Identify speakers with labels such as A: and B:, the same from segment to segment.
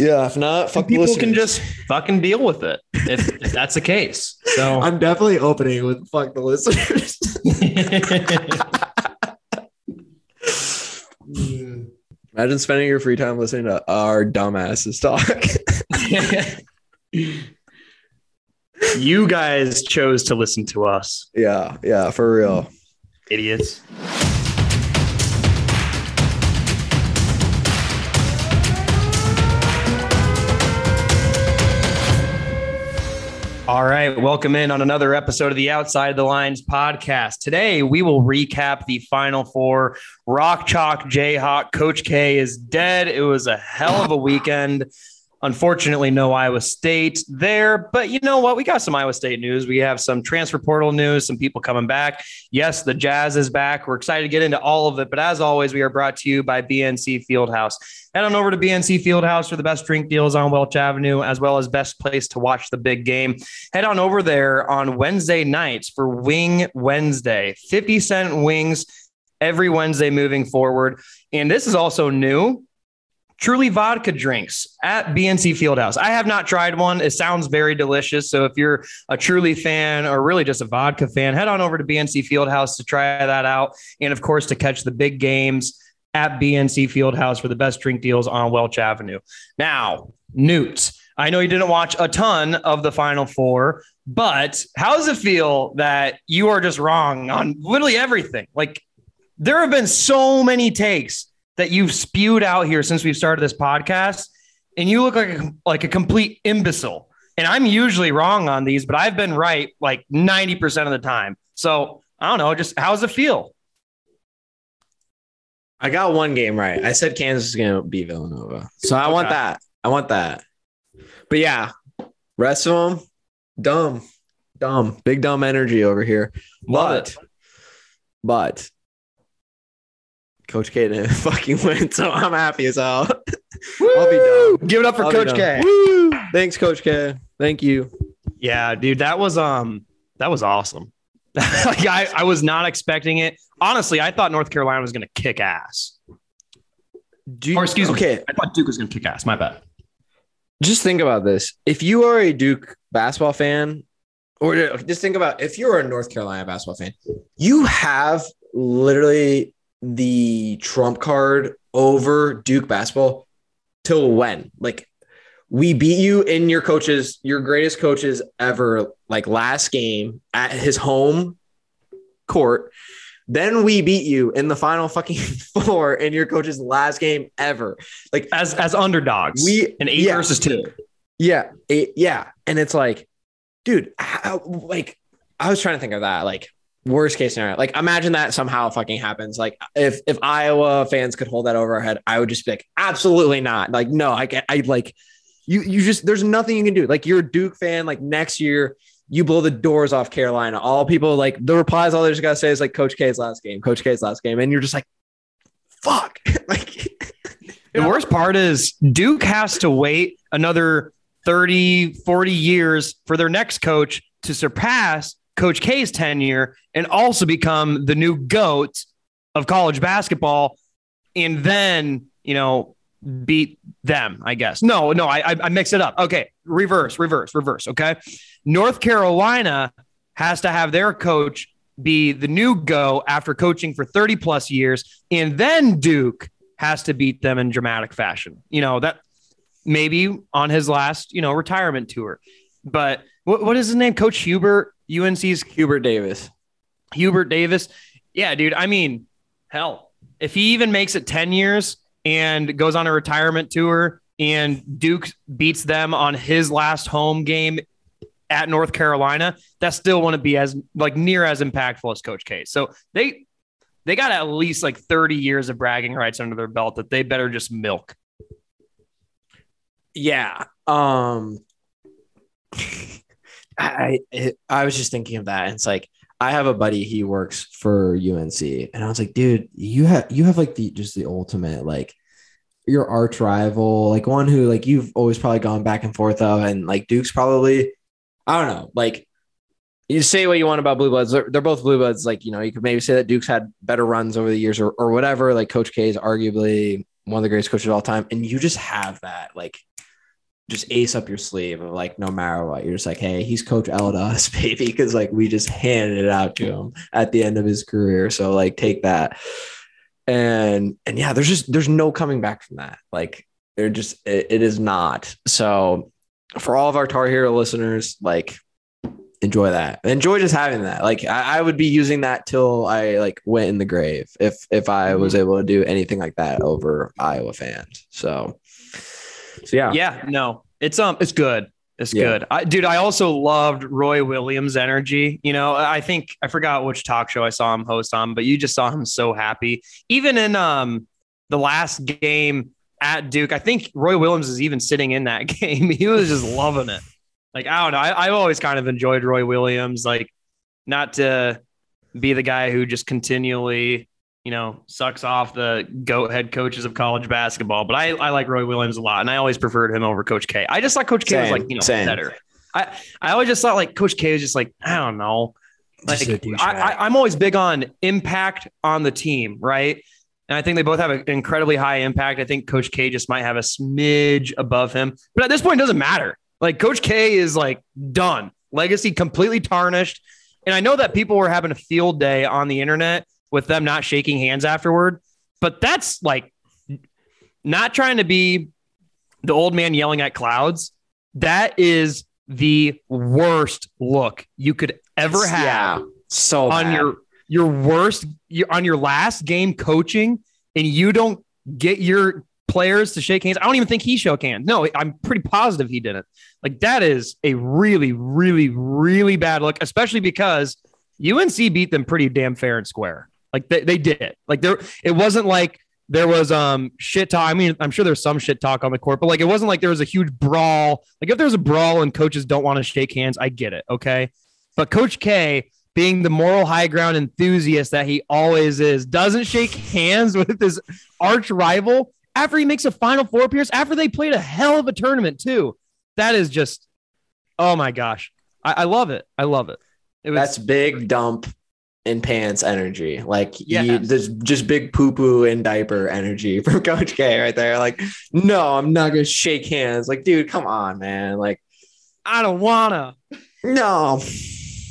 A: Yeah, if not, fuck the
B: People can just fucking deal with it if, if that's the case. So
A: I'm definitely opening with fuck the listeners. Imagine spending your free time listening to our dumbasses talk.
B: you guys chose to listen to us,
A: yeah, yeah, for real.
B: idiots. All right, welcome in on another episode of the Outside the Lines podcast. Today, we will recap the Final Four. Rock Chalk Jayhawk, Coach K is dead. It was a hell of a weekend. Unfortunately, no Iowa State there, but you know what? We got some Iowa State news. We have some transfer portal news, some people coming back. Yes, the Jazz is back. We're excited to get into all of it. But as always, we are brought to you by BNC Fieldhouse. Head on over to BNC Fieldhouse for the best drink deals on Welch Avenue, as well as best place to watch the big game. Head on over there on Wednesday nights for Wing Wednesday, 50 cent wings every Wednesday moving forward. And this is also new. Truly vodka drinks at BNC Fieldhouse. I have not tried one. It sounds very delicious. So if you're a Truly fan or really just a vodka fan, head on over to BNC Fieldhouse to try that out. And of course, to catch the big games at BNC Fieldhouse for the best drink deals on Welch Avenue. Now, Newt, I know you didn't watch a ton of the Final Four, but how does it feel that you are just wrong on literally everything? Like, there have been so many takes that you've spewed out here since we've started this podcast, and you look like a, like a complete imbecile. And I'm usually wrong on these, but I've been right like 90% of the time. So I don't know. Just how does it feel?
A: I got one game right. I said Kansas is going to beat Villanova. So I want that. I want that. But yeah, rest of them, dumb, dumb, big dumb energy over here.
B: Love
A: but, but Coach K didn't fucking win. So I'm happy as hell. I'll be
B: Woo!
A: dumb.
B: Give it up for
A: I'll
B: Coach. K.
A: Woo! Thanks, Coach K. Thank you.
B: Yeah, dude, that was um that was awesome. like I, I was not expecting it. Honestly, I thought North Carolina was gonna kick ass.
A: Do you,
B: Or excuse me.
A: okay,
B: I thought Duke was gonna kick ass. My bad.
A: just think about this. If you are a Duke basketball fan, or just think about if you're a North Carolina basketball fan, you have literally the trump card over Duke basketball till when? Like we beat you in your coaches, your greatest coaches ever, like last game at his home court. Then we beat you in the final fucking four in your coach's last game ever. Like
B: As as underdogs.
A: We-
B: an eight
A: yeah.
B: versus two.
A: yeah, it, yeah, and it's like, dude, how, like I was trying to think of that, like worst case scenario. Like imagine that somehow fucking happens. Like if if Iowa fans could hold that over our head, I would just be like, absolutely not. Like no, I can't I like you. You just there's nothing you can do. Like you're a Duke fan. Like next year. You blow the doors off Carolina. All people like the replies. All they just gotta say is like Coach K's last game, Coach K's last game, and you're just like, "Fuck!" like,
B: The worst part is Duke has to wait another 30, 40 years for their next coach to surpass Coach K's tenure and also become the new GOAT of college basketball. And then, you know, beat them, I guess. No, no, I, I, mix it up. Okay. Reverse, reverse, reverse. Okay. North Carolina has to have their coach be the new go after coaching for 30 plus years. And then Duke has to beat them in dramatic fashion. You know, that maybe on his last, you know, retirement tour. But what, what is his name? Coach Hubert, UNC's
A: Hubert Davis.
B: Hubert Davis. Yeah, dude. I mean, hell, if he even makes it 10 years and goes on a retirement tour and Duke beats them on his last home game at North Carolina, that still wouldn't be as like near as impactful as Coach K. So they they got at least like 30 years of bragging rights under their belt that they better just milk.
A: Yeah. Um I it, I was just thinking of that. And it's like I have a buddy, he works for UNC, and I was like, dude, you have you have like the just the ultimate like your arch rival, like one who like you've always probably gone back and forth of, and like Duke's probably, I don't know, like you say what you want about Blue Bloods. They're, they're both Blue Bloods. Like, you know, you could maybe say that Duke's had better runs over the years or, or whatever. Like Coach K is arguably one of the greatest coaches of all time. And you just have that, like, just ace up your sleeve of like no matter what. You're just like hey he's coach us baby because like we just handed it out to him at the end of his career. So like take that. And and yeah there's just there's no coming back from that. Like they're just it, it is not. So for all of our Tar Heel listeners like enjoy that. Enjoy just having that. Like I, I would be using that till i like went in the grave if if i was mm-hmm. able to do anything like that over iowa fans. So yeah
B: Yeah, no, it's um, it's good. It's
A: Yeah.
B: good. I, dude, I also loved Roy Williams' energy. You know, I think I forgot which talk show I saw him host on, but you just saw him so happy. Even in um the last game at Duke, I think Roy Williams is even sitting in that game. He was just loving it. Like I don't know, I, I've always kind of enjoyed Roy Williams. Like not to be the guy who just continually you know, sucks off the goat head coaches of college basketball. But I, I like Roy Williams a lot, and I always preferred him over Coach K. I just thought Coach K was like, you know,
A: same.
B: better. I, I always just thought like Coach K was just like, I don't know. Like
A: Just a douchebag.
B: I, I, I'm always big on impact on the team, right? And I think they both have an incredibly high impact. I think Coach K just might have a smidge above him, but at this point, it doesn't matter. Like Coach K is like done, legacy completely tarnished. And I know that people were having a field day on the internet with them not shaking hands afterward, but that's like not trying to be the old man yelling at clouds. That is the worst look you could ever have
A: yeah so
B: on
A: bad.
B: your your worst your, on your last game coaching and you don't get your players to shake hands. I don't even think he shook hands. No, I'm pretty positive he didn't. Like that is a really really really bad look, especially because UNC beat them pretty damn fair and square. Like they, they did. Like there it wasn't like there was um shit talk. I mean, I'm sure there's some shit talk on the court, but like it wasn't like there was a huge brawl. Like if there's a brawl and coaches don't want to shake hands, I get it. Okay. But Coach K, being the moral high ground enthusiast that he always is, doesn't shake hands with his arch rival after he makes a Final Four appearance, after they played a hell of a tournament, too. That is just, oh my gosh. I, I love it. I love it. It was
A: That's big dump in pants energy. Like
B: Yes.
A: you, there's just big poo poo and diaper energy from Coach K right there. Like, no, I'm not gonna shake hands. Like, dude, come on, man. Like,
B: I don't wanna.
A: no,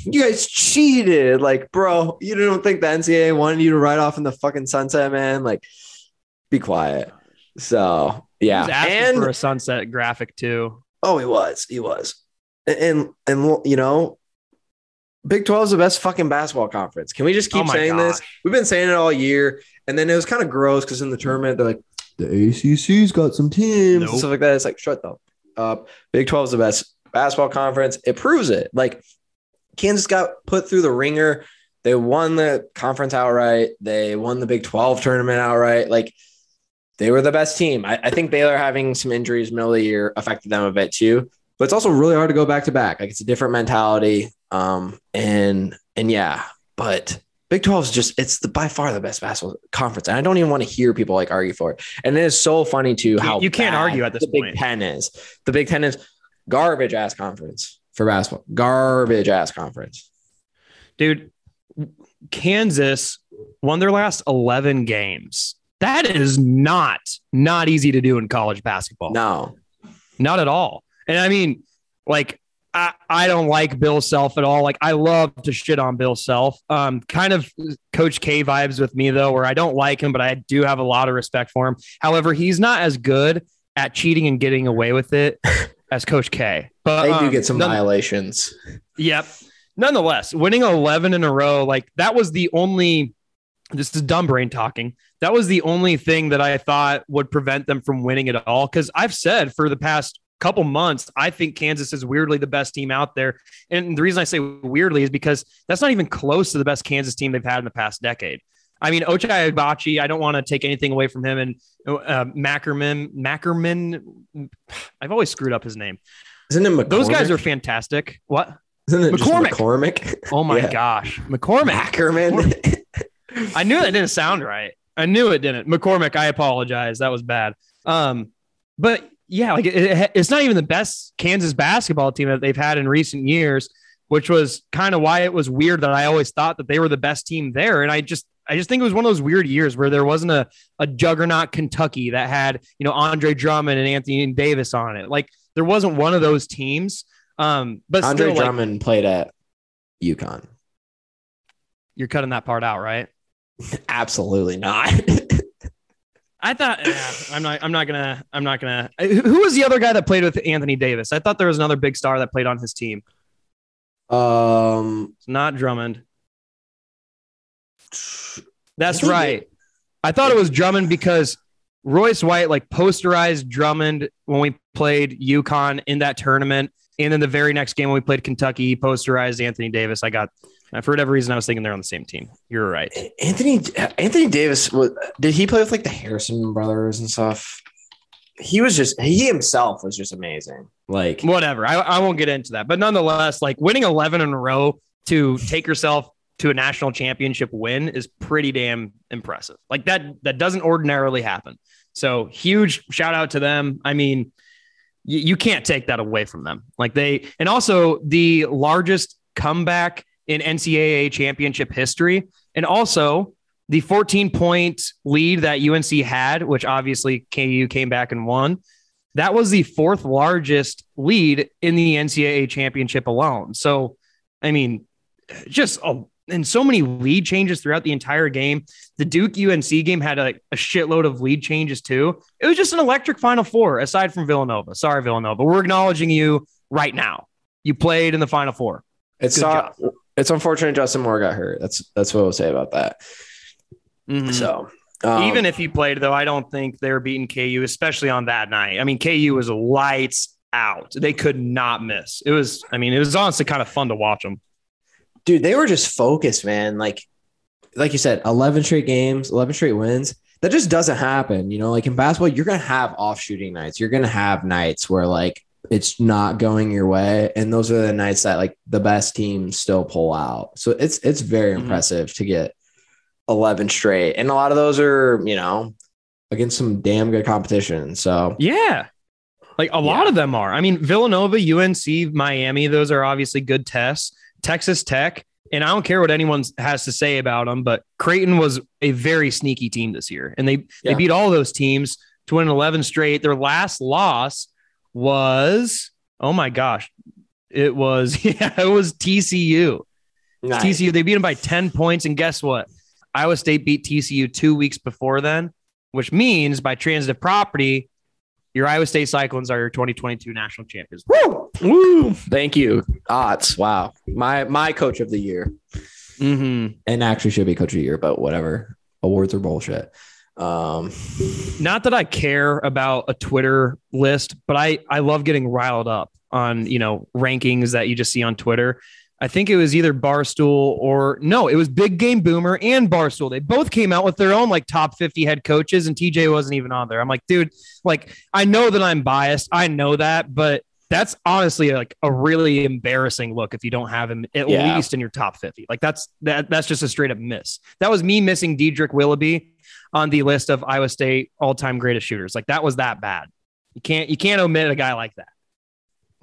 A: you guys cheated. Like, bro, you don't think the NCAA wanted you to ride off in the fucking sunset, man? Like, be quiet. So yeah, and
B: for a sunset graphic too.
A: Oh, he was. He was. And and you know, Big 12 is the best fucking basketball conference. Can we just keep
B: Oh
A: saying this? We've been saying it all year. And then it was kind of gross because in the tournament, they're like, the ACC's got some teams
B: Nope.
A: and stuff like that. It's like, shut the up. Big 12 is the best basketball conference. It proves it. Like, Kansas got put through the ringer. They won the conference outright. They won the Big 12 tournament outright. Like, they were the best team. I, I think Baylor having some injuries middle of the year affected them a bit too. But it's also really hard to go back to back. Like it's a different mentality. Um, and and yeah, but Big 12 is just it's the by far the best basketball conference. And I don't even want to hear people like argue for it. And it is so funny too how
B: you can't argue at this
A: the Big
B: point.
A: Ten is. The Big Ten is garbage ass conference for basketball. Garbage ass conference.
B: Dude, Kansas won their last 11 games. That is not not easy to do in college basketball.
A: No.
B: Not at all. And I mean, like, I, I don't like Bill Self at all. Like, I love to shit on Bill Self. Um, kind of Coach K vibes with me though, where I don't like him, but I do have a lot of respect for him. However, he's not as good at cheating and getting away with it as Coach K. But
A: They do
B: um,
A: get some
B: none-
A: violations.
B: Yep. Nonetheless, winning 11 in a row, like that was the only, this is dumb brain talking. That was the only thing that I thought would prevent them from winning it all. Cause I've said for the past couple months, I think Kansas is weirdly the best team out there. And the reason I say weirdly is because that's not even close to the best Kansas team they've had in the past decade. I mean, Ochai Agbaji, I don't want to take anything away from him. And uh, Mackerman, Mackerman, I've always screwed up his name.
A: Isn't it McCormick?
B: Those guys are fantastic. What?
A: Isn't it
B: McCormick.
A: McCormick?
B: Oh my
A: Yeah.
B: gosh, McCormick.
A: Ackerman.
B: I knew that didn't sound right. I knew it didn't. McCormick, I apologize. That was bad. Um, but yeah, like it, it- it's not even the best Kansas basketball team that they've had in recent years, which was kind of why it was weird that I always thought that they were the best team there. And I just I just think it was one of those weird years where there wasn't a, a juggernaut Kentucky that had, you know, Andre Drummond and Anthony Davis on it. Like there wasn't one of those teams. Um, but
A: Andre
B: still,
A: Drummond like, played at UConn.
B: You're cutting that part out, right?
A: Absolutely not.
B: I thought yeah, I'm not. I'm not gonna. I'm not gonna. Who was the other guy that played with Anthony Davis? I thought there was another big star that played on his team.
A: Um,
B: it's not Drummond. That's right. I thought it was Drummond because Royce White like posterized Drummond when we played UConn in that tournament, and then the very next game when we played Kentucky, he posterized Anthony Davis. I got for whatever reason, I was thinking they're on the same team. You're right.
A: Anthony Anthony Davis was did he play with like the Harrison brothers and stuff? He was just he himself was just amazing. Like
B: whatever. I, I won't get into that. But nonetheless, like winning 11 in a row to take yourself to a national championship win is pretty damn impressive. Like that that doesn't ordinarily happen. So huge shout out to them. I mean, you, you can't take that away from them. Like they and also the largest comeback in NCAA championship history. And also the 14 point lead that UNC had, which obviously KU came back and won. That was the fourth largest lead in the NCAA championship alone. So, I mean, just a, and so many lead changes throughout the entire game. The Duke UNC game had a, a shitload of lead changes too. It was just an electric Final Four, aside from Villanova. Sorry, Villanova. We're acknowledging you right now. You played in the Final Four.
A: It's not, it's unfortunate Justin Moore got hurt. That's that's what I'll say about that.
B: Mm-hmm.
A: So
B: um, even if he played, though, I don't think they were beating KU, especially on that night. I mean, KU was lights out. They could not miss. It was, I mean, it was honestly kind of fun to watch them.
A: Dude, they were just focused, man. Like, like you said, 11 straight games, 11 straight wins. That just doesn't happen. You know, like in basketball, you're going to have off shooting nights. You're going to have nights where like it's not going your way. And those are the nights that like the best teams still pull out. So it's it's very mm-hmm. impressive to get 11 straight. And a lot of those are you know against some damn good competition. So
B: yeah. Like a lot of them are. I mean villanova unc miami those are obviously good tests. Texas tech and i don't care what anyone has to say about them but creighton was a very sneaky team this year. And they yeah. they beat all those teams to win 11 straight. Their last loss was oh my gosh, it was yeah, it was TCU. Nice. TCU they beat them by 10 points and guess what? Iowa State beat TCU 2 weeks before then, which means by transitive property your Iowa State Cyclones are your 2022 national champions.
A: Woo! Woo! Thank you. Odds. Wow. My my coach of the year.
B: Mm-hmm.
A: And actually should be coach of the year, but whatever. Awards are bullshit. Um,
B: not that I care about a Twitter list, but I I love getting riled up on you know rankings that you just see on Twitter. I think it was either Barstool or no, it was Big Game Boomer and Barstool. They both came out with their own like top 50 head coaches, and TJ wasn't even on there. I'm like, dude, like I know that I'm biased. I know that, but that's honestly like a really embarrassing look if you don't have him at yeah. least in your top 50. Like that's that that's just a straight up miss. That was me missing Dedric Willoughby on the list of Iowa State all-time greatest shooters. Like that was that bad. You can't you can't omit a guy like that.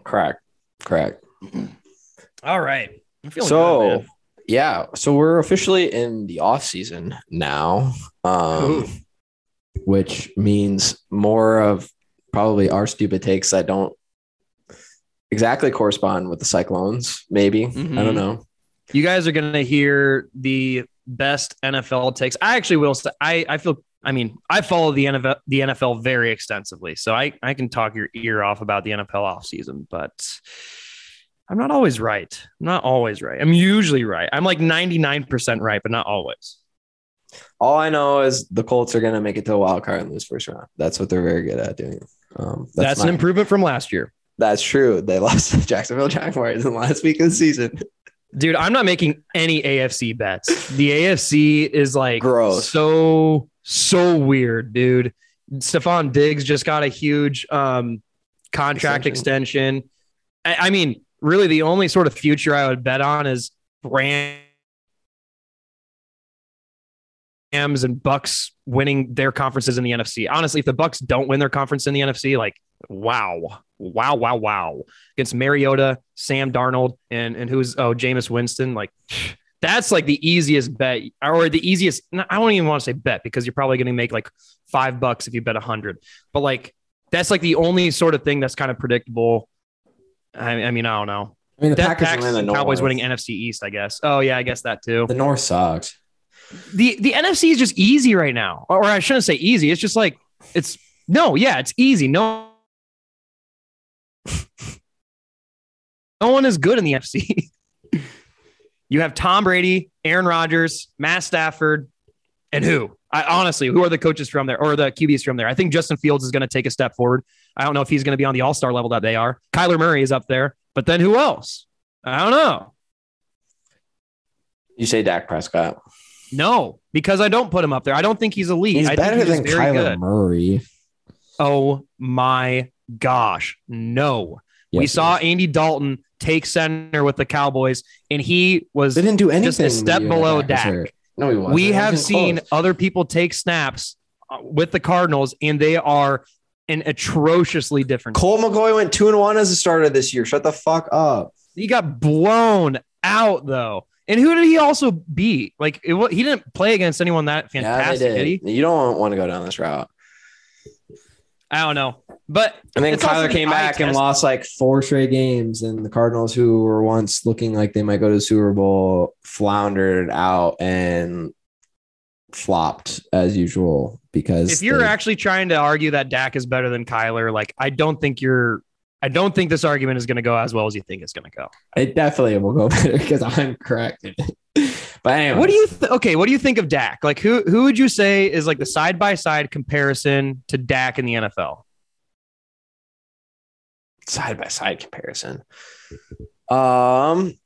A: Correct. Correct.
B: All right.
A: so good, yeah, so we're officially in the off season now, um, which means more of probably our stupid takes that don't exactly correspond with the Cyclones. Maybe mm-hmm. I don't know.
B: You guys are going to hear the best NFL takes. I actually will say I I feel I mean I follow the NFL the NFL very extensively, so I I can talk your ear off about the NFL offseason, but I'm not always right. I'm not always right. I'm usually right. I'm like 99% right, but not always.
A: All I know is the Colts are going to make it to a wild card and lose first round. That's what they're very good at doing. Um,
B: that's, that's an improvement from last year.
A: That's true. They lost to Jacksonville Jaguars in the last week of the season.
B: Dude, I'm not making any AFC bets. The AFC is like
A: gross.
B: So so weird, dude. Stefon Diggs just got a huge um, contract extension. extension. I, I, mean, really, the only sort of future I would bet on is Rams and Bucks winning their conferences in the NFC. Honestly, if the Bucks don't win their conference in the NFC, like wow, wow, wow, wow. Against Mariota, Sam Darnold, and and who's oh Jameis Winston, like That's like the easiest bet, or the easiest. I don't even want to say bet because you're probably going to make like five bucks if you bet a hundred. But like that's like the only sort of thing that's kind of predictable. I, I mean, I don't know.
A: I mean, the
B: That
A: Packers
B: Packers
A: the.
B: Cowboys winning NFC East, I guess. Oh yeah, I guess that too.
A: The North sucks.
B: The the NFC is just easy right now, or I shouldn't say easy. It's just like it's no, yeah, it's easy. No, no one is good in the NFC. you have Tom Brady, Aaron Rodgers, Matt Stafford, and who? I honestly, who are the coaches from there or the QBs from there? I think Justin Fields is going to take a step forward. I don't know if he's going to be on the All Star level that they are. Kyler Murray is up there, but then who else? I don't know.
A: You say Dak Prescott.
B: No, because I don't put him up there. I don't think he's elite.
A: He's
B: I
A: better
B: think
A: than
B: he's very
A: Kyler
B: good.
A: Murray.
B: Oh my gosh. No. we saw. Andy Dalton take center with the Cowboys, and he was
A: They didn't do anything.
B: just a step below Dak.
A: No, he wasn't.
B: we have
A: wasn't
B: seen
A: close.
B: other people take snaps uh, with the Cardinals, and they are an atrociously different.
A: Colt McCoy went two and one as a starter this year. Shut the fuck up.
B: He got blown out though. And who did he also beat? Like it, he didn't play against anyone that fantastic,
A: yeah,
B: did
A: did.
B: he?
A: You don't want to go down this route.
B: I don't know. But
A: And then Kyler came back and lost like four straight games, and the Cardinals, who were once looking like they might go to the Super Bowl, floundered out and flopped as usual because
B: if you're
A: they-
B: actually trying to argue that Dak is better than Kyler, like I don't think you're I don't think this argument is going to go as well as you think it's going to go.
A: it definitely will go better because I'm correct. but anyway,
B: What do you th- okay? What do you think of Dak? Like who who would you say is like the side by side comparison to Dak in the NFL?
A: side by side comparison? Um,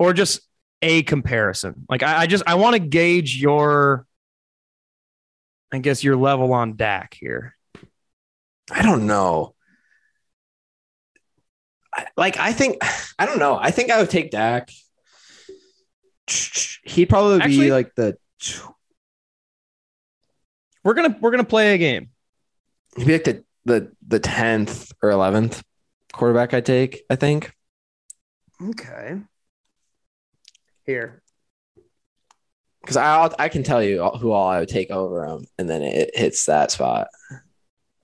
B: Or just a comparison? Like I, I just I want to gauge your I guess your level on Dak here.
A: I don't know. I- Like I think I don't know. I think I would take Dak. He'd probably
B: Actually-
A: be like the
B: We're gonna we're gonna play a game.
A: he'd be like the the the tenth or eleventh quarterback I take. I think.
B: Okay. Here.
A: because I I can tell you who all I would take over him, and then it hits that spot.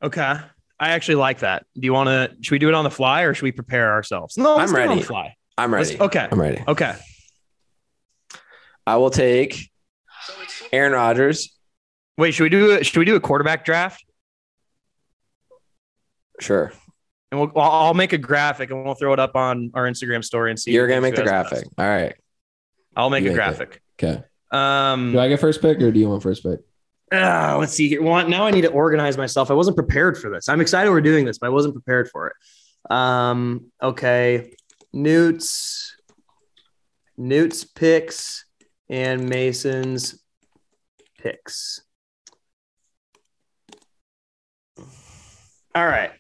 B: Okay. I actually like that. Do you want to? Should we do it on the fly or should we prepare ourselves? No, let's
A: I'm
B: do it on
A: ready.
B: the fly.
A: I'm
B: Let's-
A: ready.
B: okay.
A: I'm ready.
B: Okay.
A: I will take Aaron Rodgers.
B: Wait, should we do it? Should we do a quarterback draft?
A: Sure,
B: And we'll, I'll I'll make a graphic and we'll throw it up on our Instagram story and see.
A: you're gonna make the graphic.
B: best.
A: All right.
B: I'll make
A: You
B: a
A: make it.
B: graphic.
A: Okay.
B: Um,
A: Do I get first pick or do you want first pick?
B: ah, let's see here. Well, now I need to organize myself. I wasn't prepared for this. I'm excited we're doing this, but I wasn't prepared for it. Um, okay. Newt's, Newt's picks and Mason's picks. All right.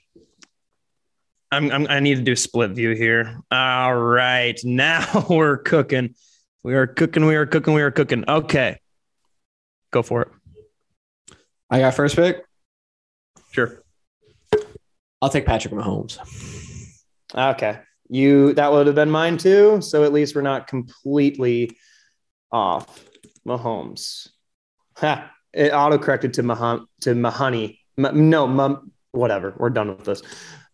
B: I'm, I'm, I need to do split view here. All right. Now we're cooking. We are cooking. We are cooking. We are cooking. Okay. Go for it.
A: I got first pick.
B: Sure.
A: I'll take Patrick Mahomes.
B: Okay. You that would have been mine too. So at least we're not completely off. Mahomes. Ha. It auto corrected to Mahon to Mahoney. Ma- no, Mum. Whatever. We're done with this.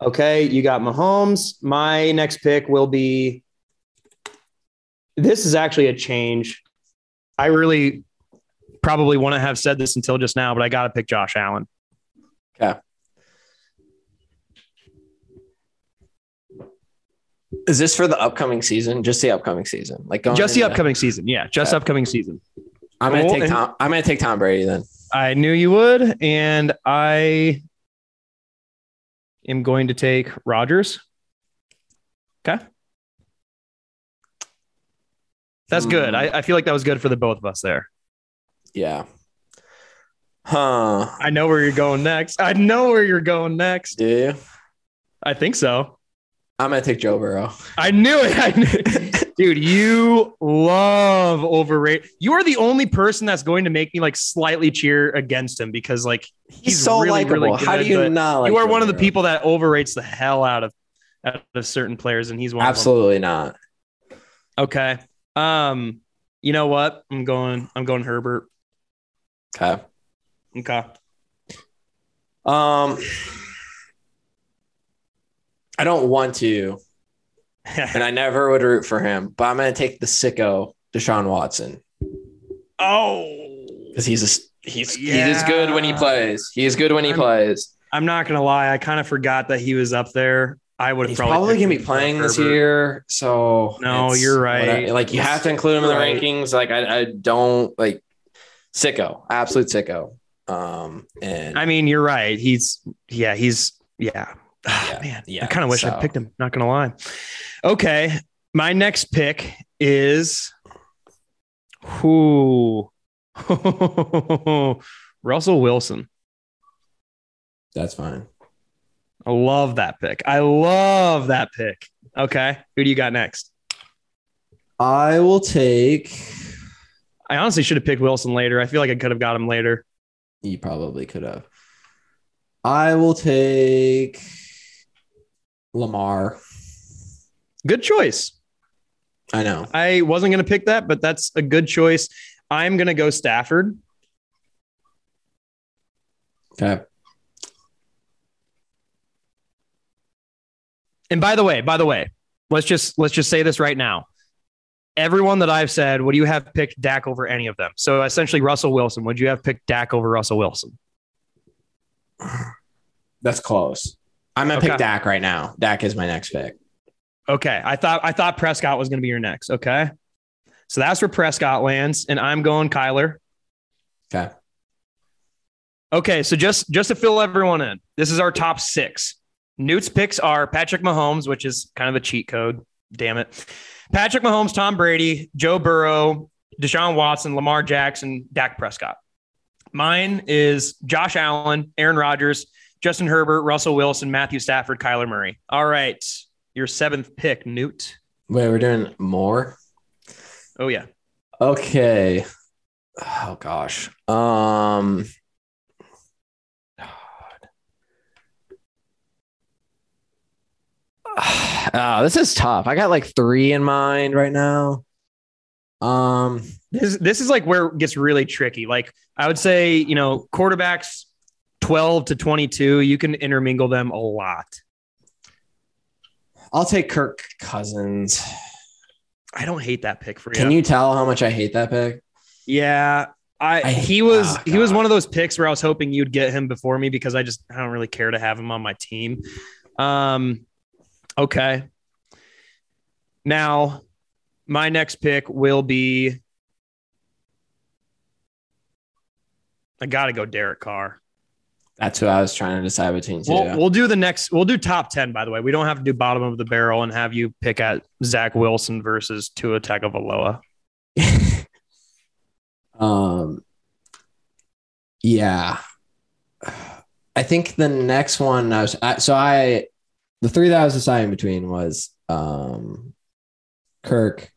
B: Okay, you got Mahomes. My next pick will be. This is actually a change. I really probably wouldn't have said this until just now, but I got to pick Josh Allen.
A: Is this for the upcoming season? Just the upcoming season, like going
B: Just the
A: into-
B: upcoming season. Yeah, just upcoming season.
A: I'm gonna
B: Cool.
A: take Tom. I'm gonna take Tom Brady then.
B: I knew you would, and I am going to take Rodgers. Okay. That's good.
A: Hmm.
B: I, I feel like that was good for the both of us there.
A: Yeah. Huh?
B: I know where you're going next. I know where you're going next.
A: Do you?
B: I think so.
A: I'm gonna take Joe Burrow.
B: I knew it. I knew Dude, you love overrate. You are the only person that's going to make me like slightly cheer against him because like
A: He's,
B: He's
A: so
B: really,
A: likable.
B: really
A: How do you not? Like
B: you are
A: Joe
B: one of the
A: Burrow?
B: people that overrates the hell out of out of certain players, and he's one.
A: Absolutely not.
B: Okay. Um, You know what? I'm going. I'm going Herbert.
A: Okay.
B: Okay.
A: Um, I don't want to, and I never would root for him, but I'm going to take the sicko Deshaun Watson
B: oh,
A: because he's a he's he is good when he plays. He is good when he
B: I'm-
A: plays.
B: I'm not gonna lie. I kind of forgot that he was up there. I would
A: He's
B: probably,
A: probably to be playing this year, so
B: No, you're right.
A: whatever. Like you have to include him in the
B: Right.
A: rankings. Like I, I don't like sicko, absolute sicko. Um, and
B: I mean, you're right. He's yeah. He's yeah. Ah,
A: Yeah,
B: man,
A: yeah,
B: I kind of wish I
A: so-
B: picked him. Not gonna lie. Okay, my next pick is who? Russell Wilson.
A: that's fine.
B: I love that pick. I love that pick. Okay, who do you got next?
A: I will take.
B: I honestly should have picked Wilson later. I feel like I could have got him later.
A: You probably could have. I will take Lamar.
B: Good choice.
A: I know.
B: I wasn't going to pick that, but that's a good choice. I'm going to go Stafford.
A: Okay.
B: And by the way, by the way, let's just let's just say this right now. Everyone that I've said, would you have picked Dak over any of them? So essentially, Russell Wilson. Would you have picked Dak over Russell Wilson?
A: That's close. I'm gonna
B: Okay.
A: pick Dak right now. Dak is my next pick.
B: Okay, I thought I thought Prescott was going to be your next. Okay, so that's where Prescott lands, and I'm going Kyler.
A: Okay.
B: Okay, so just just to fill everyone in, this is our top six. Newt's picks are Patrick Mahomes, which is kind of a cheat code. Damn it. Patrick Mahomes, Tom Brady, Joe Burrow, Deshaun Watson, Lamar Jackson, Dak Prescott. Mine is Josh Allen, Aaron Rodgers, Justin Herbert, Russell Wilson, Matthew Stafford, Kyler Murray. All right. Your seventh pick, Newt.
A: Wait, we're doing more.
B: Oh, yeah.
A: Okay. Oh gosh. Um. Oh, this is tough. I got like three in mind right now. Um,
B: This, this is like where it gets really tricky. Like I would say, you know, quarterbacks 12 to 22, you can intermingle them a lot.
A: I'll take Kirk Cousins.
B: I don't hate that pick for you.
A: Can you tell how much I hate that pick?
B: Yeah. I,
A: I-
B: he was
A: oh,
B: he was one of those picks where I was hoping you'd get him before me because I just I don't really care to have him on my team. Um okay. Now my next pick will be I got to go Derek Carr.
A: That's who I was trying to decide between 2
B: We'll, we'll do the next. We'll do top ten. By the way, we don't have to do bottom of the barrel and have you pick at Zach Wilson versus Tua Tagovailoa.
A: um, yeah. I think the next one I was I, so I the three that I was deciding between was um Kirk,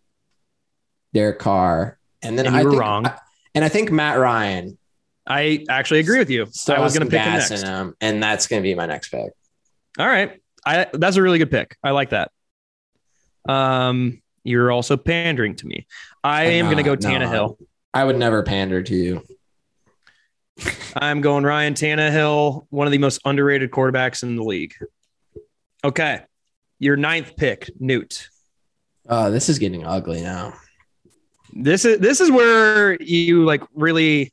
A: Derek Carr, and then
B: And
A: I
B: were
A: think,
B: wrong.
A: I- and I think Matt Ryan.
B: I actually agree with you.
A: Still
B: I was going to pick him next.
A: in and that's going to be my next pick.
B: All right, I that's a really good pick. I like that. Um, you're also pandering to me. I am going to go
A: No,
B: Tannehill.
A: I would never pander to you.
B: I'm going Ryan Tannehill, one of the most underrated quarterbacks in the league. Okay, your ninth pick, Newt.
A: Oh, this is getting ugly now.
B: this is this is where you like really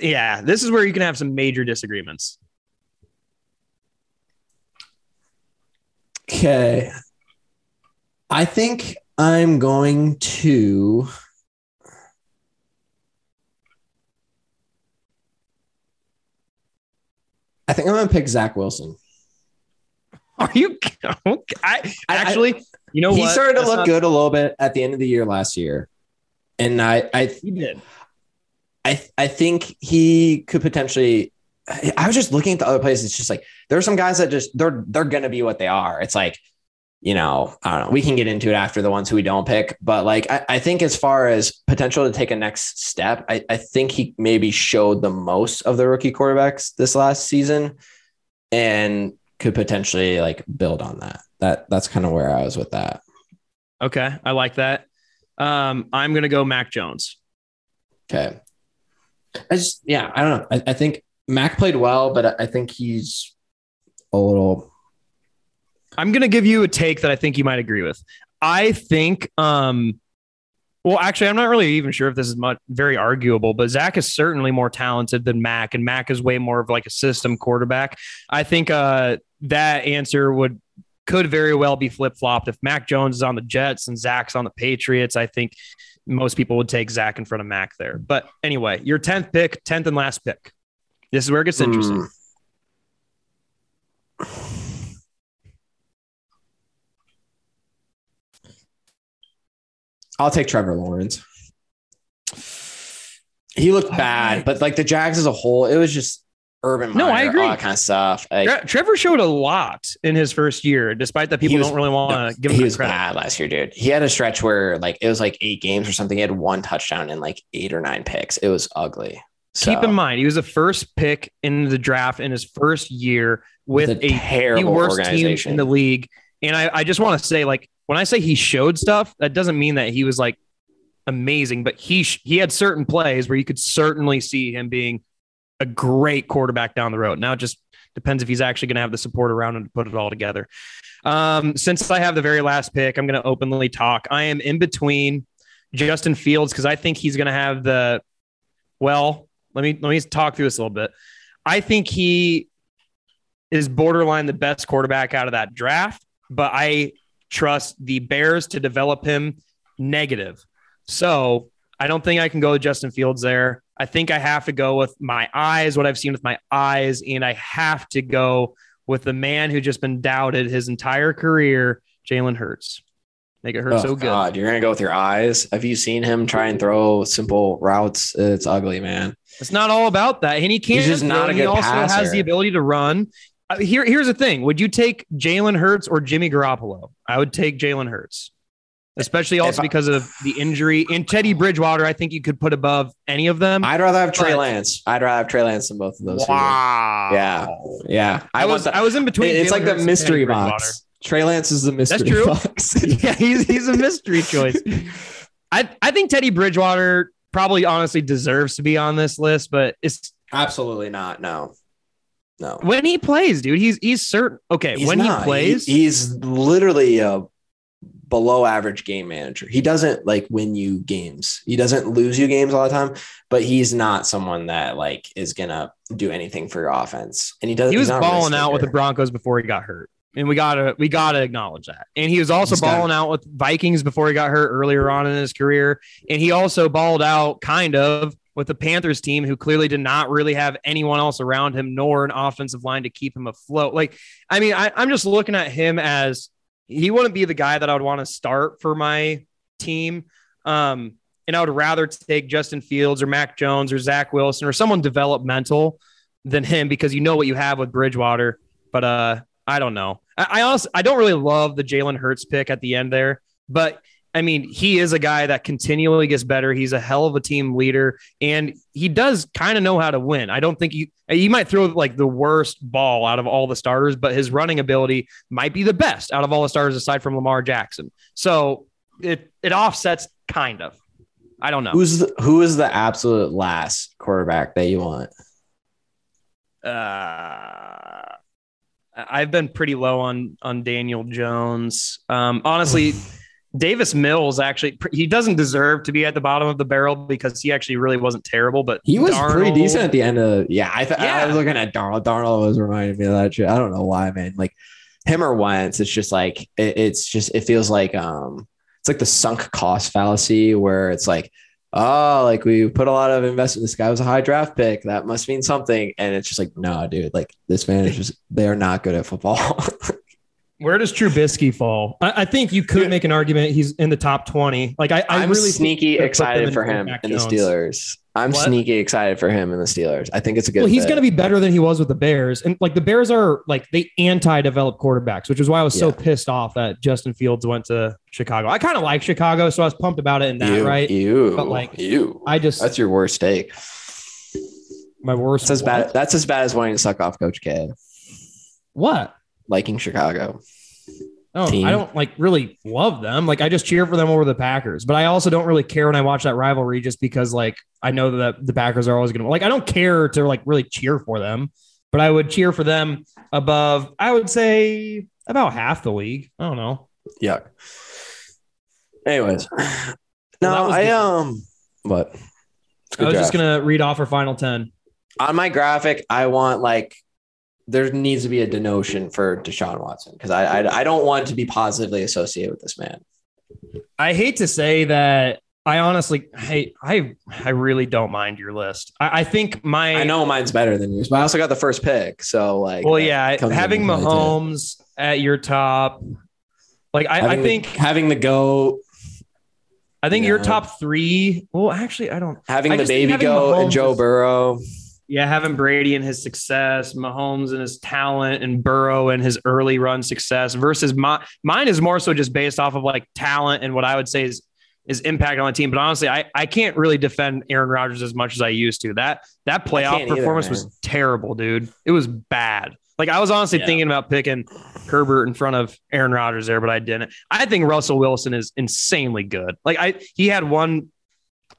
B: yeah this is where you can have some major disagreements
A: Okay. I think I'm going to. I think I'm going to pick Zach Wilson.
B: are you okay. I, actually you know
A: he
B: what
A: started to
B: That's
A: look
B: not-
A: good a little bit at the end of the year last year, and I, I,
B: he did
A: I, I think he could potentially. I I was just looking at the other places. It's just like there are some guys that just they're they're gonna be what they are. It's like, you know, I don't know. We can get into it after the ones who we don't pick, but like I, I think as far as potential to take a next step, I, I think he maybe showed the most of the rookie quarterbacks this last season, and could potentially like build on that. That that's kind of where I was with that.
B: okay i like that Um, I'm gonna go Mac Jones.
A: Okay. I just yeah, I don't know. I, I think Mac played well, but I, think he's a little
B: I'm gonna give you a take that I think you might agree with. I think um well, actually, I'm not really even sure if this is much very arguable, but Zach is certainly more talented than Mac, and Mac is way more of like a system quarterback. I think uh, that answer would could very well be flip flopped. If Mac Jones is on the Jets and Zach's on the Patriots, I think most people would take Zach in front of Mac there. But anyway, your 10th pick, 10th and last pick. This is where it gets interesting.
A: Mm. I'll take Trevor Lawrence. He looked bad, but like the Jags as a whole, it was just Urban
B: No, I agree.
A: all that kind of stuff. Like,
B: Tre- Trevor showed a lot in his first year, despite that people
A: was-
B: don't really want to give him
A: he was
B: credit.
A: bad last year, dude. He had a stretch where like it was like eight games or something. He had one touchdown and like eight or nine picks. It was ugly. So,
B: Keep in mind, he was the first pick in the draft in his first year with a
A: terrible
B: the worst team
A: organization.
B: in the league. And I, I just want to say, like, when I say he showed stuff, that doesn't mean that he was like amazing, but he sh- he had certain plays where you could certainly see him being a great quarterback down the road. Now it just depends if he's actually going to have the support around him to put it all together. Um, since I have the very last pick, I'm going to openly talk. I am in between Justin Fields because I think he's going to have the well. Let me let me talk through this a little bit. I think he is borderline the best quarterback out of that draft, but I trust the Bears to develop him negative. So I don't think I can go with Justin Fields there. I think I have to go with my eyes, what I've seen with my eyes, and I have to go with the man who just been doubted his entire career, Jalen Hurts. Make it hurt
A: Oh,
B: so good.
A: God, you're gonna go with your eyes. Have you seen him try and throw simple routes? It's ugly, man.
B: It's not all about that. And he can't.
A: He's just not a
B: He
A: good
B: also has the ability to run. Uh, here, here's the thing: Would you take Jalen Hurts or Jimmy Garoppolo? I would take Jalen Hurts, especially also
A: I-
B: because of the injury. And Teddy Bridgewater, I think you could put above any of them.
A: I'd rather have Trey Lance. I'd rather have Trey Lance than both of those.
B: wow.
A: Yeah, yeah.
B: I was
A: want
B: I was in
A: the-
B: between.
A: It's
B: Jalen
A: like the mystery box. Trey Lance is the mystery That's
B: true.
A: box.
B: yeah, he's he's a mystery choice. I I think Teddy Bridgewater probably honestly deserves to be on this list, but it's
A: Absolutely not. No, no.
B: when he plays, dude. He's he's certain. Okay,
A: He's
B: when
A: not.
B: he plays,
A: He- he's literally a below average game manager. He doesn't like win you games. He doesn't lose you games all the time, but he's not someone that like is gonna do anything for your offense. And he doesn't.
B: he was balling out with the. Broncos before he got hurt. And we gotta we gotta acknowledge that. And he was also
A: He's got-
B: out with Vikings before he got hurt earlier on in his career. And he also balled out kind of with the Panthers team, who clearly did not really have anyone else around him, nor an offensive line to keep him afloat. Like, I mean, I, I'm just looking at him as he wouldn't be the guy that I would want to start for my team. Um, and I would rather take Justin Fields or Mac Jones or Zach Wilson or someone developmental than him because you know what you have with Bridgewater. But uh, I don't know. I, I also I don't really love the Jalen Hurts pick at the end there, but I mean he is a guy that continually gets better. He's a hell of a team leader, and he does kind of know how to win. I don't think you he might throw like the worst ball out of all the starters, but his running ability might be the best out of all the starters aside from Lamar Jackson. So it it offsets kind of. I don't know.
A: Who's the, who is the absolute last quarterback that you want?
B: uh, I've been pretty low on on Daniel Jones. Um, honestly, Davis Mills actually he doesn't deserve to be at the bottom of the barrel because he actually really wasn't terrible, but
A: He was pretty decent at the end of yeah. I th- I was looking at Darnold. Darnold was reminding me of that shit. I don't know why, man. Like him or Wentz, it's just like it, it's just it feels like um it's like the sunk cost fallacy where it's like oh like we put a lot of investment. This guy was a high draft pick. That must mean something. And it's just like no, dude. Like this man is just they are not good at football.
B: Where does Trubisky fall? I, I think you could
A: Dude.
B: make an argument he's in the top twenty. Like I, I
A: I'm
B: really
A: sneaky
B: you could put them
A: excited for him in the Steelers. I'm
B: What?
A: sneaky excited for him in the Steelers. I think it's a good.
B: Well, he's going to be better than he was with the Bears, and like the Bears are like they anti-developed quarterbacks, which is why I was so pissed off that Justin Fields went to Chicago. I kind of like Chicago, so I was pumped about it in that,
A: you,
B: right?
A: You,
B: But, like,
A: you.
B: I just
A: That's your worst take.
B: my worst.
A: That's as
B: what?
A: bad. That's as bad as wanting to suck off Coach K.
B: What?
A: Liking Chicago.
B: I don't, I don't like really love them. Like I just cheer for them over the Packers, but I also don't really care when I watch that rivalry just because like I know that the Packers are always going to like. I don't care to like really cheer for them, but I would cheer for them above. I would say about half the league. I don't know.
A: Yuck. Anyways, no, I
B: the-
A: um, what?
B: I
A: I
B: was just gonna read off our final ten.
A: on my graphic, I want like there needs to be a denotion for Deshaun Watson because I, I I don't want to be positively associated with this man.
B: I hate to say that. I honestly, I, I, I really don't mind your list. I, I think my,
A: I know mine's better than yours, but I also got the first pick, so like,
B: Well, yeah, having. Mahomes at your top, like I, I
A: Having the-
B: think,
A: having the goat,
B: I think your top three. Well, actually, I don't.
A: having
B: I
A: the baby
B: having
A: goat, and
B: Mahomes
A: Joe Burrow.
B: Yeah, having Brady and his success, Mahomes and his talent, and Burrow and his early run success versus my mine is more so just based off of like talent and what I would say is is impact on the team. But honestly, I, I can't really defend Aaron Rodgers as much as I used to. That that playoff
A: can't either,
B: performance was terrible, dude. It was bad. Like I was honestly
A: Yeah.
B: thinking about picking Herbert in front of Aaron Rodgers there, but I didn't. I think Russell Wilson is insanely good. Like I he had one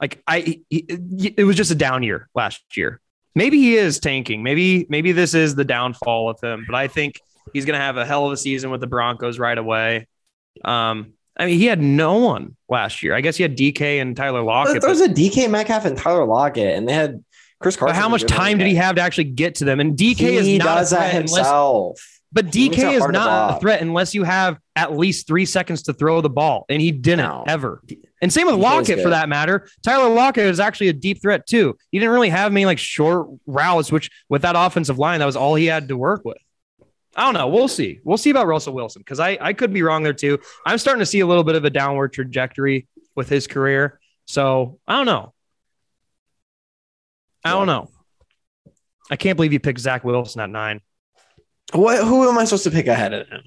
B: like I he, it was just a down year last year. Maybe he is tanking. Maybe maybe this is the downfall of him, but I think he's going to have a hell of a season with the Broncos right away. Um I mean, he had no one last year. I guess he had DK and Tyler Lockett.
A: There was a DK Metcalf and Tyler Lockett, and they had Chris
B: Carter.
A: but
B: how much time did he have to actually get to them? And DK is not
A: does that
B: unless
A: himself.
B: But DK is not a threat unless you have at least three seconds to throw the ball, and he didn't
A: No.
B: ever. And same with Lockett for that matter. Tyler Lockett is actually a deep threat too. He didn't really have many like short routes, which with that offensive line, that was all he had to work with. I don't know. We'll see. We'll see about Russell Wilson because I I could be wrong there too. I'm starting to see a little bit of a downward trajectory with his career. So I don't know. I don't know. I can't believe you picked Zach Wilson at nine.
A: What? Who am I supposed to pick ahead of him?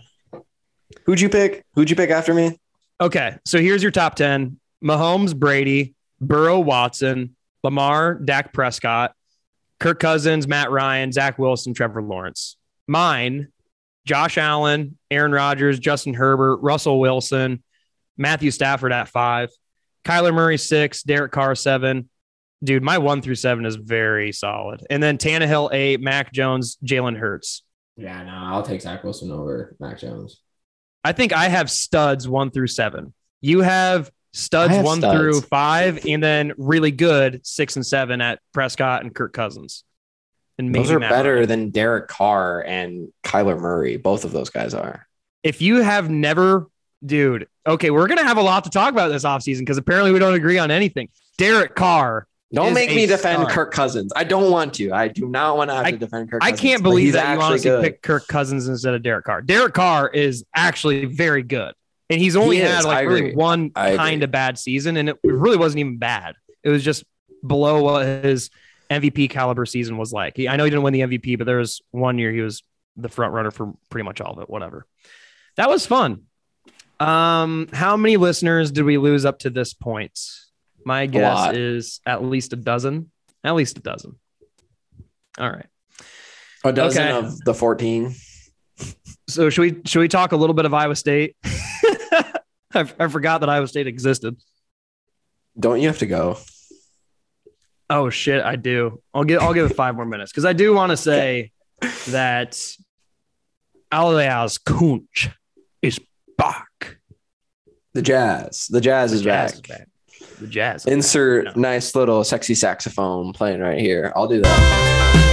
A: Who'd you pick? Who'd you pick after me?
B: Okay, so here's your top 10 Mahomes, Brady, Burrow, Watson, Lamar, Dak Prescott, Kirk Cousins, Matt Ryan, Zach Wilson, Trevor Lawrence. Mine, Josh Allen, Aaron Rodgers, Justin Herbert, Russell Wilson, Matthew Stafford at five, Kyler Murray, six, Derek Carr, seven. Dude, my one through seven is very solid. And then Tannehill, eight, Mac Jones, Jalen Hurts.
A: Yeah, no, I'll take Zach Wilson over Mac Jones.
B: I think I have studs one through seven. You have studs one
A: studs.
B: through five, and then really good six and seven at Prescott and Kirk Cousins. And
A: Those are
B: Matt
A: better
B: Ryan.
A: than Derek Carr and Kyler Murray. Both of those guys are.
B: If you have never, dude, okay, we're gonna have a lot to talk about this offseason because apparently we don't agree on anything. Derek Carr.
A: Don't make me defend
B: stud.
A: Kirk Cousins. I don't want to. I do not want to have
B: I-
A: to defend Kirk
B: I
A: Cousins.
B: can't believe that you honestly
A: good.
B: picked Kirk Cousins instead of Derek Carr. Derek Carr is actually very good. And he's only
A: He
B: had like really one kind of bad season, and it really wasn't even bad. It was just below what his MVP caliber season was like. He, I know he didn't win the MVP, but there was one year he was the front runner for pretty much all of it. Whatever. That was fun. Um, how many listeners did we lose up to this point? My guess is at least a dozen. At least a dozen. All right.
A: A dozen
B: Okay.
A: of the 14.
B: So should we should we talk a little bit of Iowa State? I, I forgot that Iowa State existed.
A: Don't you have to go?
B: Oh shit, I do. I'll give I'll give it five more minutes because I do want to say that Aljaz Kunc is back.
A: The Jazz. The Jazz is
B: Jazz
A: back.
B: is back. The Jazz.
A: Insert
B: back.
A: nice little sexy saxophone playing right here. I'll do that.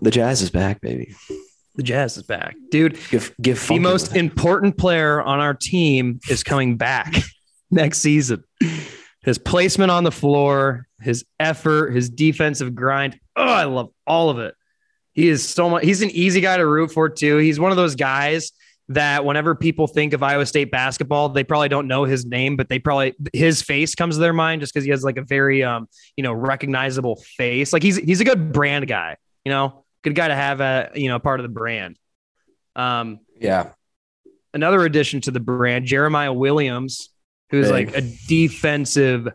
A: The Jazz is back, baby.
B: the Jazz is back, dude.
A: Give give
B: The most important player on our team is coming back next season. His placement on the floor, his effort, his defensive grind. Oh, I love all of it. He is so much. He's an easy guy to root for too. He's one of those guys that whenever people think of Iowa State basketball, they probably don't know his name, but they probably his face comes to their mind just because he has like a very um you know recognizable face. Like he's he's a good brand guy. You know, good guy to have a you know part of the brand. Um,
A: yeah.
B: another addition to the brand, Jeremiah Williams, who's
A: Big.
B: like a defensive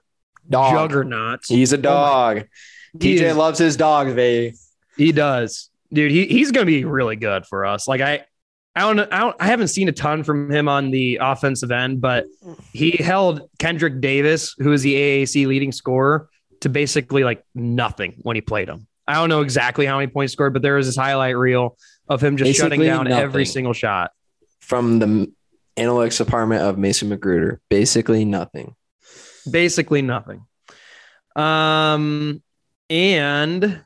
A: Dog.
B: juggernaut.
A: He's a dog.
B: He
A: TJ
B: is-
A: loves his dogs, baby.
B: He does, dude. He he's gonna be really good for us. Like I, I don't, I don't, I haven't seen a ton from him on the offensive end, but he held Kendrick Davis, who is the AAC leading scorer, to basically like nothing when he played him. I don't know exactly how many points scored, but there was this highlight reel of him just shutting
A: Basically
B: down every single shot.
A: From the analytics department of Mason Magruder. Basically nothing.
B: Basically nothing. Um, and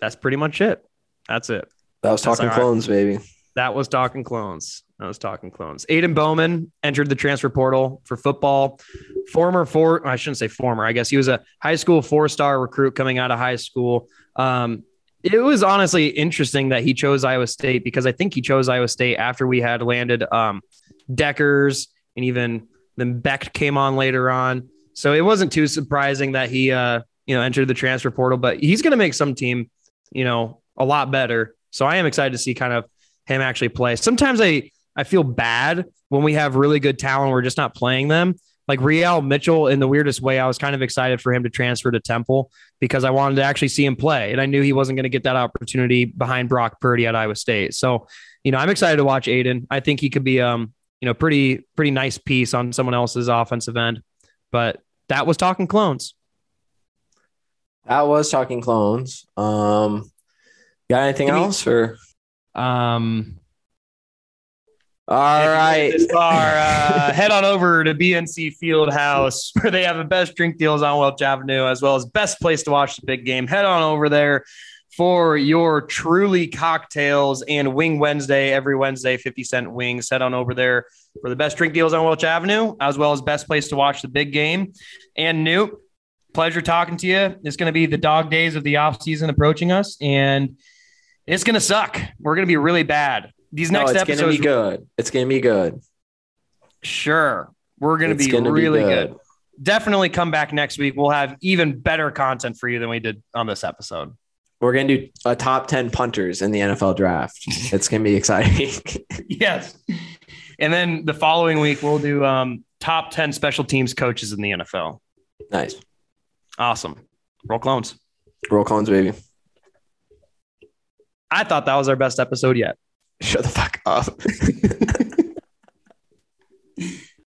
B: that's pretty much it. That's it.
A: That was
B: That's
A: talking
B: all right.
A: clones, baby.
B: That was talking clones. That was talking clones. Aiden Bowman entered the transfer portal for football. Former four, I shouldn't say former. I guess he was a high school four star recruit coming out of high school. Um, it was honestly interesting that he chose Iowa State because I think he chose Iowa State after we had landed um, Dekkers and even then Beck came on later on. So it wasn't too surprising that he, uh, you know, entered the transfer portal. But he's going to make some team, you know, a lot better. So I am excited to see kind of him actually play. Sometimes I I feel bad when we have really good talent, we're just not playing them. Like Re-al Mitchell, in the weirdest way, I was kind of excited for him to transfer to Temple because I wanted to actually see him play, and I knew he wasn't going to get that opportunity behind Brock Purdy at Iowa State. So, you know, I'm excited to watch Aiden. I think he could be, um, you know, pretty pretty nice piece on someone else's offensive end. But that was talking clones.
A: That was talking clones. Um, got anything else or?
B: Um,
A: All
B: If you made
A: right.
B: far, uh, head on over to BNC Fieldhouse where they have the best drink deals on Welch Avenue, as well as best place to watch the big game. Head on over there for your truly cocktails and Wing Wednesday every Wednesday, 50 cent wings. Head on over there for the best drink deals on Welch Avenue, as well as best place to watch the big game. And Newt, pleasure talking to you. It's going to be the dog days of the off season approaching us, and it's going to suck. We're going to be really bad. These
A: No,
B: next
A: it's gonna be good. It's gonna be good.
B: Sure. We're going to
A: It's
B: be
A: gonna
B: really good. Definitely come back next week. We'll have even better content for you than we did on this episode.
A: We're gonna do a top ten punters in the NFL draft. It's gonna be exciting.
B: yes. And then the following week, we'll do um, top 10 special teams coaches in the NFL.
A: nice.
B: Awesome. Roll clones.
A: Roll clones, baby.
B: I thought that was our best episode yet
A: shut the fuck up.